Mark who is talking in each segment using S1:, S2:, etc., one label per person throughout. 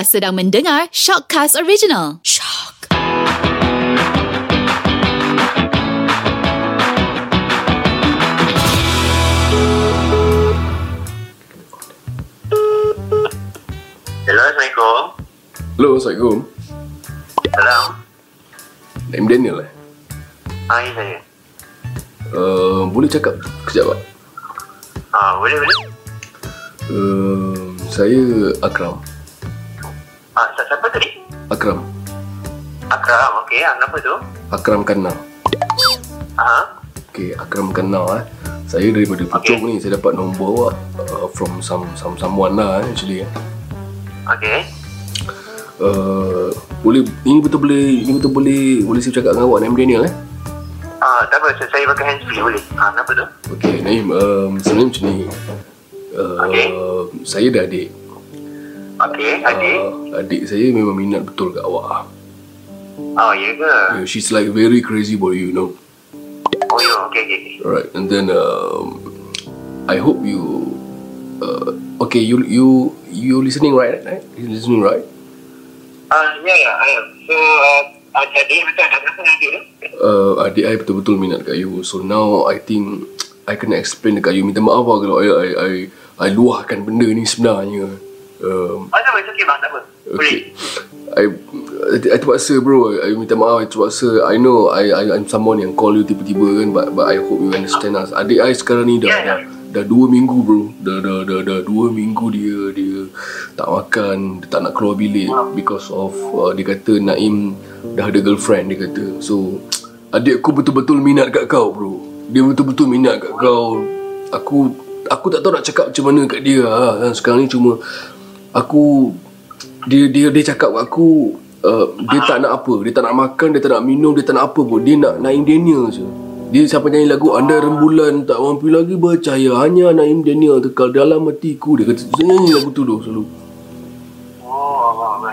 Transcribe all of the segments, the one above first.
S1: Anda sedang mendengar Shockcast Original. Shock.
S2: Hello, Assalamualaikum.
S3: Hello, Assalamualaikum.
S2: Salam.
S3: Name Daniel eh.
S2: Ah, ini saya.
S3: Uh, boleh cakap kejap tak?
S2: Ah, boleh, boleh.
S3: Uh, saya Akram.
S2: Ah, si- siapa tadi?
S3: Akram.
S2: Akram, okey. Ah, kenapa tu?
S3: Akram Kanna.
S2: Ah,
S3: Okay, Akram Kanna eh. Saya daripada Puchong ni, saya dapat nombor awak uh, from some some someone lah eh, actually eh.
S2: okey.
S3: Uh, boleh ini betul boleh ini betul boleh boleh saya cakap dengan awak name Daniel eh.
S2: Ah, tak apa. Saya, saya pakai handsfree, boleh. Ah, kenapa tu?
S3: Okay, Naim, um, sebenarnya macam ni. Uh,
S2: Okey.
S3: Saya dah adik.
S2: Okey, adik.
S3: Uh, adik saya memang minat betul kat awak.
S2: Oh, ya ke?
S3: Yeah, she's like very crazy about you, you know.
S2: Oh, ya. Okey, okey, okey.
S3: Right, and then um, I hope you. Uh, okay, you you you listening right? Right? You listening right?
S2: Ah, ya, ya. I am. So, uh, ah, adik. Tak kenapa dengan adik tu?
S3: Uh, adik I betul-betul minat kat you. So now I think I kena explain dekat you. Minta maaf lah kalau I I I, I luahkan benda ni sebenarnya. Um,
S2: Oh. It's okay, bang. Tak apa.
S3: Okay. I, I, I terpaksa bro I, minta maaf I terpaksa I know I, I I'm someone yang call you tiba-tiba kan but, but I hope you understand us Adik I sekarang ni dah,
S2: Yeah,
S3: dah Dah dua minggu bro Dah dah dah, dah dua minggu dia Dia tak makan Dia tak nak keluar bilik Because of uh, Dia kata Naim Dah ada girlfriend Dia kata So Adik aku betul-betul minat kat kau bro Dia betul-betul minat kat kau Aku Aku tak tahu nak cakap macam mana kat dia lah. Sekarang ni cuma Aku dia dia dia cakap kat aku uh, dia tak nak apa dia tak nak makan dia tak nak minum dia tak nak apa pun dia nak Naim Daniel je dia siapa nyanyi lagu anda rembulan tak mampu lagi bercahaya hanya Naim Daniel tekal dalam hatiku dia kata dia nyanyi lagu tu tu selalu
S2: Oh, Allah, Allah.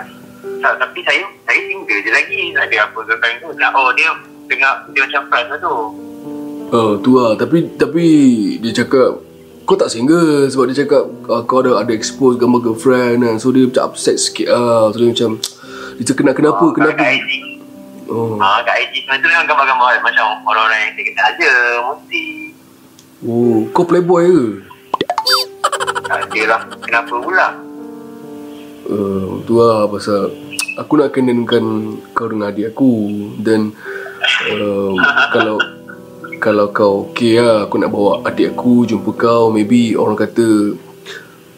S2: Tak, tapi saya saya single je lagi. Tak ada apa girlfriend tu. Nak, oh, dia tengah dia macam friends lah tu.
S3: uh, tu lah tapi tapi dia cakap kau tak single sebab dia cakap uh, kau ada ada expose gambar girlfriend kan so dia macam upset sikit lah so dia macam dia cakap kenapa kenapa
S2: Oh,
S3: kenapa
S2: Kat IG.
S3: oh,
S2: Ah, kat IG sebenarnya tu memang gambar-gambar macam orang-orang yang kenal aja. Mesti.
S3: oh kau playboy ke
S2: Ah, dia lah. Kenapa pula?
S3: uh, tu lah pasal aku nak kenakan kau dengan adik aku dan uh, kalau kalau kau okey lah aku nak bawa adik aku jumpa kau maybe orang kata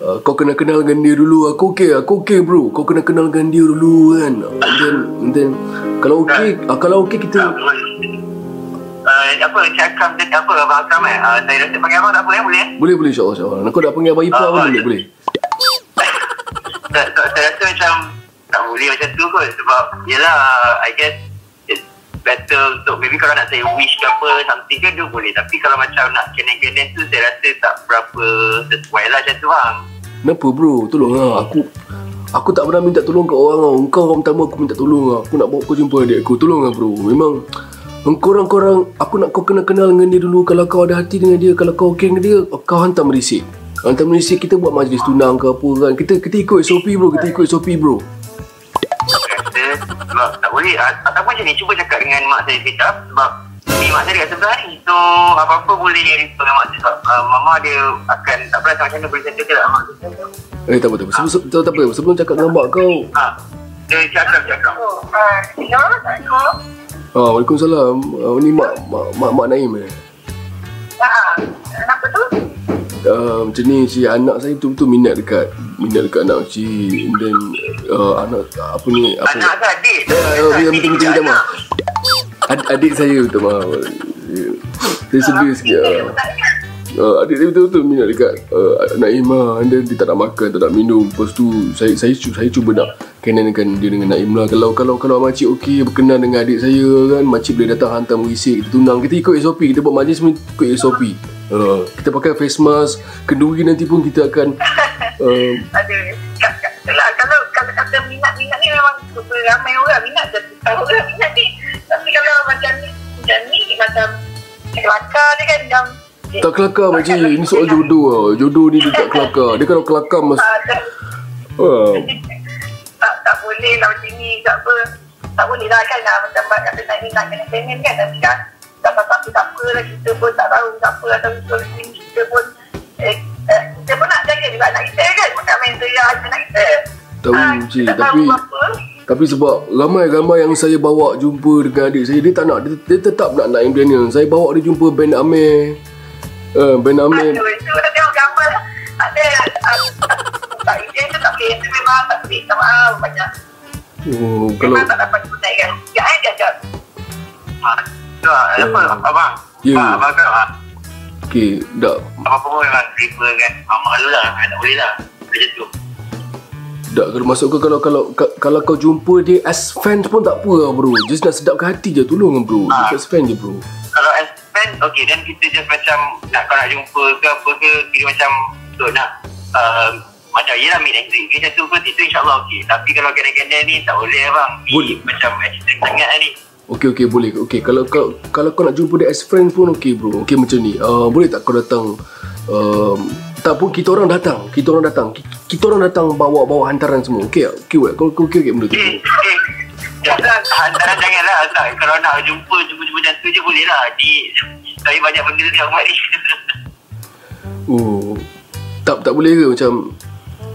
S3: uh, kau kena kenal dengan dia dulu. Aku okey aku okey bro. Kau kena kenal dengan dia dulu kan. And then and then kalau okey uh, kalau okey kita
S2: Uh, apa cakap dia apa abang Akram eh? Uh, saya rasa panggil abang tak apa eh boleh eh?
S3: Boleh boleh insyaAllah insyaAllah. Nak panggil abang Ipah pun
S2: Ah,
S3: boleh. Boleh.
S2: Saya rasa macam tak boleh macam tu kot. Sebab yelah I guess better untuk maybe kalau nak saya wish ke apa something ke tu boleh tapi kalau macam nak kenen-kenen tu saya rasa tak berapa sesuai lah macam tu bang
S3: Kenapa bro? Tolong lah. Aku aku tak pernah minta tolong kat orang tau. Engkau orang pertama aku minta tolong lah. Aku nak bawa kau jumpa adik aku. Tolong lah bro. Memang engkau orang-korang aku nak kau kena kenal dengan dia dulu. Kalau kau ada hati dengan dia, kalau kau okey dengan dia, kau hantar merisik. Hantar merisik kita buat majlis tunang ke apa kan. Kita kita ikut SOP bro. Kita ikut SOP bro.
S2: Sebab tak boleh ataupun macam ni cuba cakap dengan mak saya up sebab ni mak saya dekat sebelah ni so apa-apa boleh refer dengan mak saya sebab uh, mama dia akan tak pernah macam mana boleh settle ke tak mak saya
S3: Eh tak apa tak apa. Sebelum, sebelum, tak apa. Sebelum cakap dengan mak kau.
S2: ha dia cakap cakap oh uh, ya Assalamualaikum
S3: Ah, Waalaikumsalam. Ah, ni mak mak mak, mak Naim eh.
S2: ah kenapa tu
S3: uh, macam ni si anak saya betul-betul minat dekat minat dekat anak cik and then uh, anak apa ni apa
S2: anak ke adik
S3: Ya, ya, minta minta minta minta maaf. Ad, adik saya minta maaf. Ya. Saya sedih sikit. Uh. Uh, adik saya betul-betul minat dekat uh, anak Ima and then dia tak nak makan, tak nak minum. Lepas tu saya saya cu- saya cuba nak kenankan dia dengan Naim lah. Kalau kalau kalau makcik okey berkenan dengan adik saya kan, makcik boleh datang hantar mengisik, kita tunang. Kita ikut SOP, kita buat majlis semua ikut SOP. Uh, kita pakai face mask, kenduri nanti pun kita akan uh,
S4: ada lah, kalau kalau kata minat-minat ni memang ramai orang minat je tahu orang minat ni tapi kalau macam ni macam ni macam kelakar dia kan yang
S3: tak kelakar makcik. Ini soal jodoh lah. Jodoh ni dia tak kelakar. Dia kalau kelakar mas uh,
S4: tak boleh lah macam ni tak apa. Tak boleh lah kan nak macam mak kata nak ni nak kena pengen kan tapi kan tak apa tak apa lah kita pun tak tahu siapa atau ni kita pun eh, eh, kita pun nak jaga juga anak kita kan macam main teriak anak kita.
S3: Tahu,
S4: Ah,
S3: cik, tapi-
S4: apa.
S3: Tapi sebab ramai-ramai yang saya bawa jumpa dengan adik saya Dia tak nak, dia, dia tetap nak Naim Daniel Saya bawa dia jumpa Ben Amir. Uh, Ben Amir.
S4: Aduh, itu tengok gambar. Ada tak itu memang tak boleh minta maaf banyak
S3: Oh, kalau
S4: memang tak dapat tunaikan ya eh jajak
S2: Ha, tu lah. Apa, abang?
S3: Ya.
S2: Ha, abang kau lah.
S3: Okay, dah
S2: Apa-apa pun memang terima kan. Ha, malu lah. Ha, tak boleh lah. Macam tu.
S3: dah kalau masuk ke kalau kalau ka- kalau kau jumpa dia as fans pun tak apa lah bro. Just nak sedapkan hati je tolong bro.
S2: Ah.
S3: Just as fan je bro.
S2: Kalau as friend, okay, then kita just macam nak kau nak jumpa ke apa ke, kira macam tu nak uh, macam yelah meet and greet macam tu pun itu insyaAllah okey tapi kalau kena-kena ni tak boleh abang ni
S3: Boleh.
S2: macam accident sangat lah ni
S3: Okay okay boleh. Okay kalau kau kalau kau nak jumpa dia as friend pun okay bro. Okay macam ni. Uh, boleh tak kau datang um, tak pun kita orang datang. Kita orang datang. Ki- Kita orang datang bawa-bawa hantaran semua. Tak? Okay tak? Kau kau okay, okay benda tu?
S2: jangan hantaran janganlah tak, kalau nak jumpa jumpa-jumpa macam tu je boleh lah di tapi banyak benda ni Ahmad ni
S3: Oh. Tak tak boleh ke macam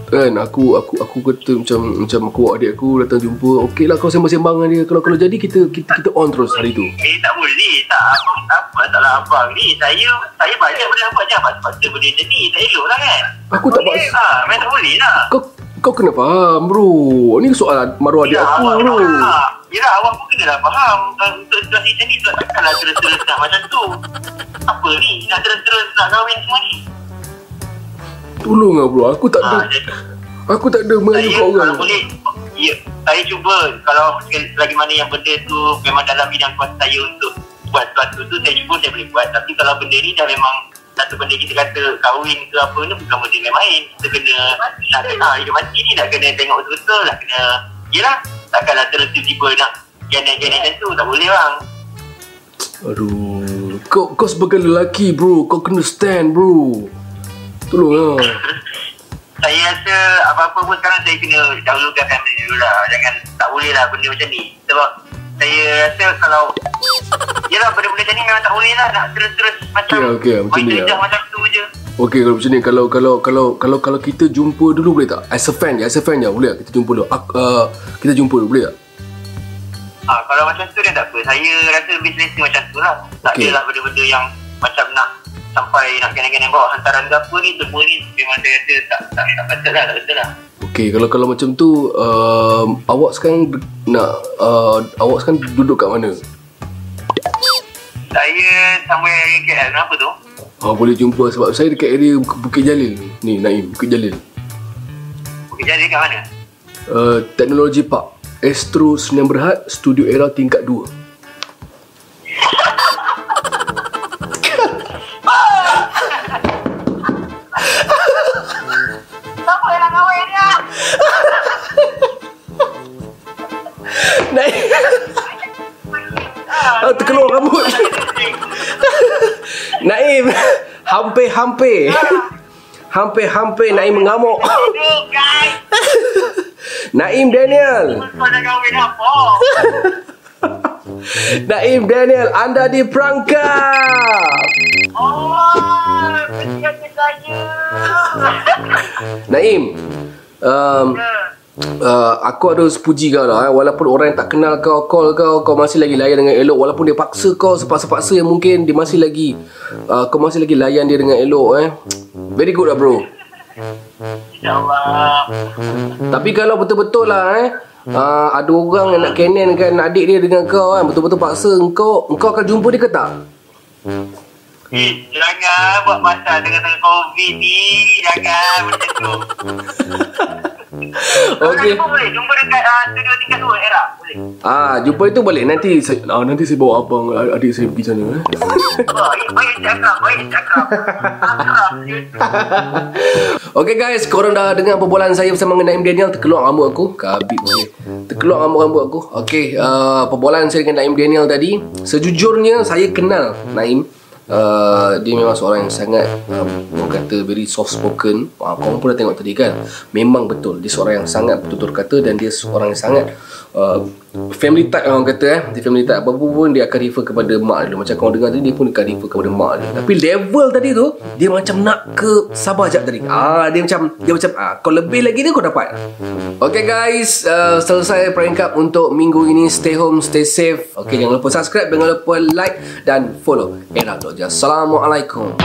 S3: kan aku aku aku kata macam macam aku adik aku datang jumpa okey lah kau sembang-sembang dengan dia kalau kalau jadi kita kita kita on terus hari tu
S2: Eh tak boleh tak apa apa masalah abang ni saya saya banyak benda abang jangan paksa benda macam ni tak elok lah kan
S3: aku tak paksa
S2: ha, memang tak boleh lah
S3: kau kau kena faham bro ni soalan maruah adik
S2: Ya,
S3: aku
S2: awak
S3: bro.
S2: Yelah, awak pun kena lah faham. Untuk situasi macam ni, tak takkanlah terus-terus nak macam tu. Apa ni? Nak terus-terus nak kahwin semua ni?
S3: Tolong lah bro aku tak ada
S2: Ha, jadi,
S3: aku tak ada melayu
S2: saya
S3: kat orang
S2: kalau boleh, ya, saya cuba. Kalau lagi mana yang benda tu memang dalam bidang kuasa saya untuk buat sesuatu tu, saya cuba saya boleh buat. Tapi kalau benda ni dah memang satu benda kita kata kahwin ke apa ni bukan benda yang main. Kita kena nak kena hidup mati ni nak kena tengok betul-betul nak kena yelah takkanlah terus tiba-tiba nak gana-gana macam tu tak boleh bang.
S3: aduh kau kau sebagai lelaki bro kau kena stand bro tolong lah
S2: saya rasa apa-apa pun sekarang saya kena dahulukan dulu lah. Jangan tak boleh lah benda macam ni. Sebab saya rasa kalau Yelah benda-benda macam ni memang tak boleh lah nak terus-terus macam
S3: Okey, okey, macam
S2: main
S3: ni
S2: terjah
S3: lah.
S2: macam tu je.
S3: Okey kalau macam ni kalau kalau kalau kalau kalau kita jumpa dulu boleh tak? As a fan je, as a fan je boleh tak? Kita jumpa dulu. Ak, uh, kita jumpa dulu boleh tak?
S2: Ha, kalau macam tu dia tak apa. Saya rasa lebih selesa macam tu lah. Tak
S3: Okey.
S2: adalah benda-benda yang macam nak sampai nak kena-kena bawa hantaran ke apa ni. Semua ni memang saya rasa tak, tak, tak betul lah. Tak betul lah.
S3: Okey kalau kalau macam tu um, awak sekarang nak uh, awak sekarang duduk kat mana?
S2: Saya somewhere area KL. Kenapa tu?
S3: Ha, boleh jumpa sebab saya dekat area Buk- Bukit Jalil ni. Ni Naim, Bukit Jalil.
S2: Bukit Jalil kat mana?
S3: Uh, Teknologi Park. Astro Sdn Berhad, Studio Era tingkat 2. Naim. Ah, terkeluar rambut. Naim. Hampir-hampir. Hampir-hampir Naim mengamuk. Naim Daniel. Naim Daniel, anda diperangkap.
S2: Oh.
S3: Naim, um, uh, aku ada sepuji kau lah eh. Walaupun orang yang tak kenal kau Call kau Kau masih lagi layan dengan elok Walaupun dia paksa kau Sepaksa-paksa yang mungkin Dia masih lagi uh, Kau masih lagi layan dia dengan elok eh Very good lah bro
S2: InsyaAllah.
S3: Tapi kalau betul-betul lah eh uh, Ada orang yang nak kenen kan Adik dia dengan kau kan Betul-betul paksa Engkau Engkau akan jumpa dia ke tak?
S2: Eh, jangan buat masalah dengan tengah COVID ni. Jangan macam tu.
S3: Okey.
S2: Jumpa boleh. Jumpa dekat uh, studio tingkat 2 era. Boleh.
S3: Ah, jumpa itu boleh. Nanti saya, ah, nanti saya bawa abang adik saya pergi sana eh.
S2: Baik, baik cakap. Baik cakap.
S3: Okay guys, korang dah dengar perbualan saya bersama dengan Naim Daniel Terkeluar rambut aku Kabit okay. Terkeluar rambut-rambut aku Okay, uh, perbualan saya dengan Naim Daniel tadi Sejujurnya saya kenal Naim uh, dia memang seorang yang sangat um, orang kata very soft spoken. Uh, korang pun dah tengok tadi kan? Memang betul. Dia seorang yang sangat betul-betul kata dan dia seorang yang sangat uh, family type orang kata eh. Dia family type apa pun dia akan refer kepada mak dia. Macam korang dengar tadi dia pun akan refer kepada mak dia. Tapi level tadi tu dia macam nak ke sabar jap tadi. Ah dia macam dia macam ah kau lebih lagi ni kau dapat. Okay guys. Uh, selesai prank up untuk minggu ini. Stay home stay safe. Okay jangan lupa subscribe jangan lupa like dan follow. Era Doja Assalamualaikum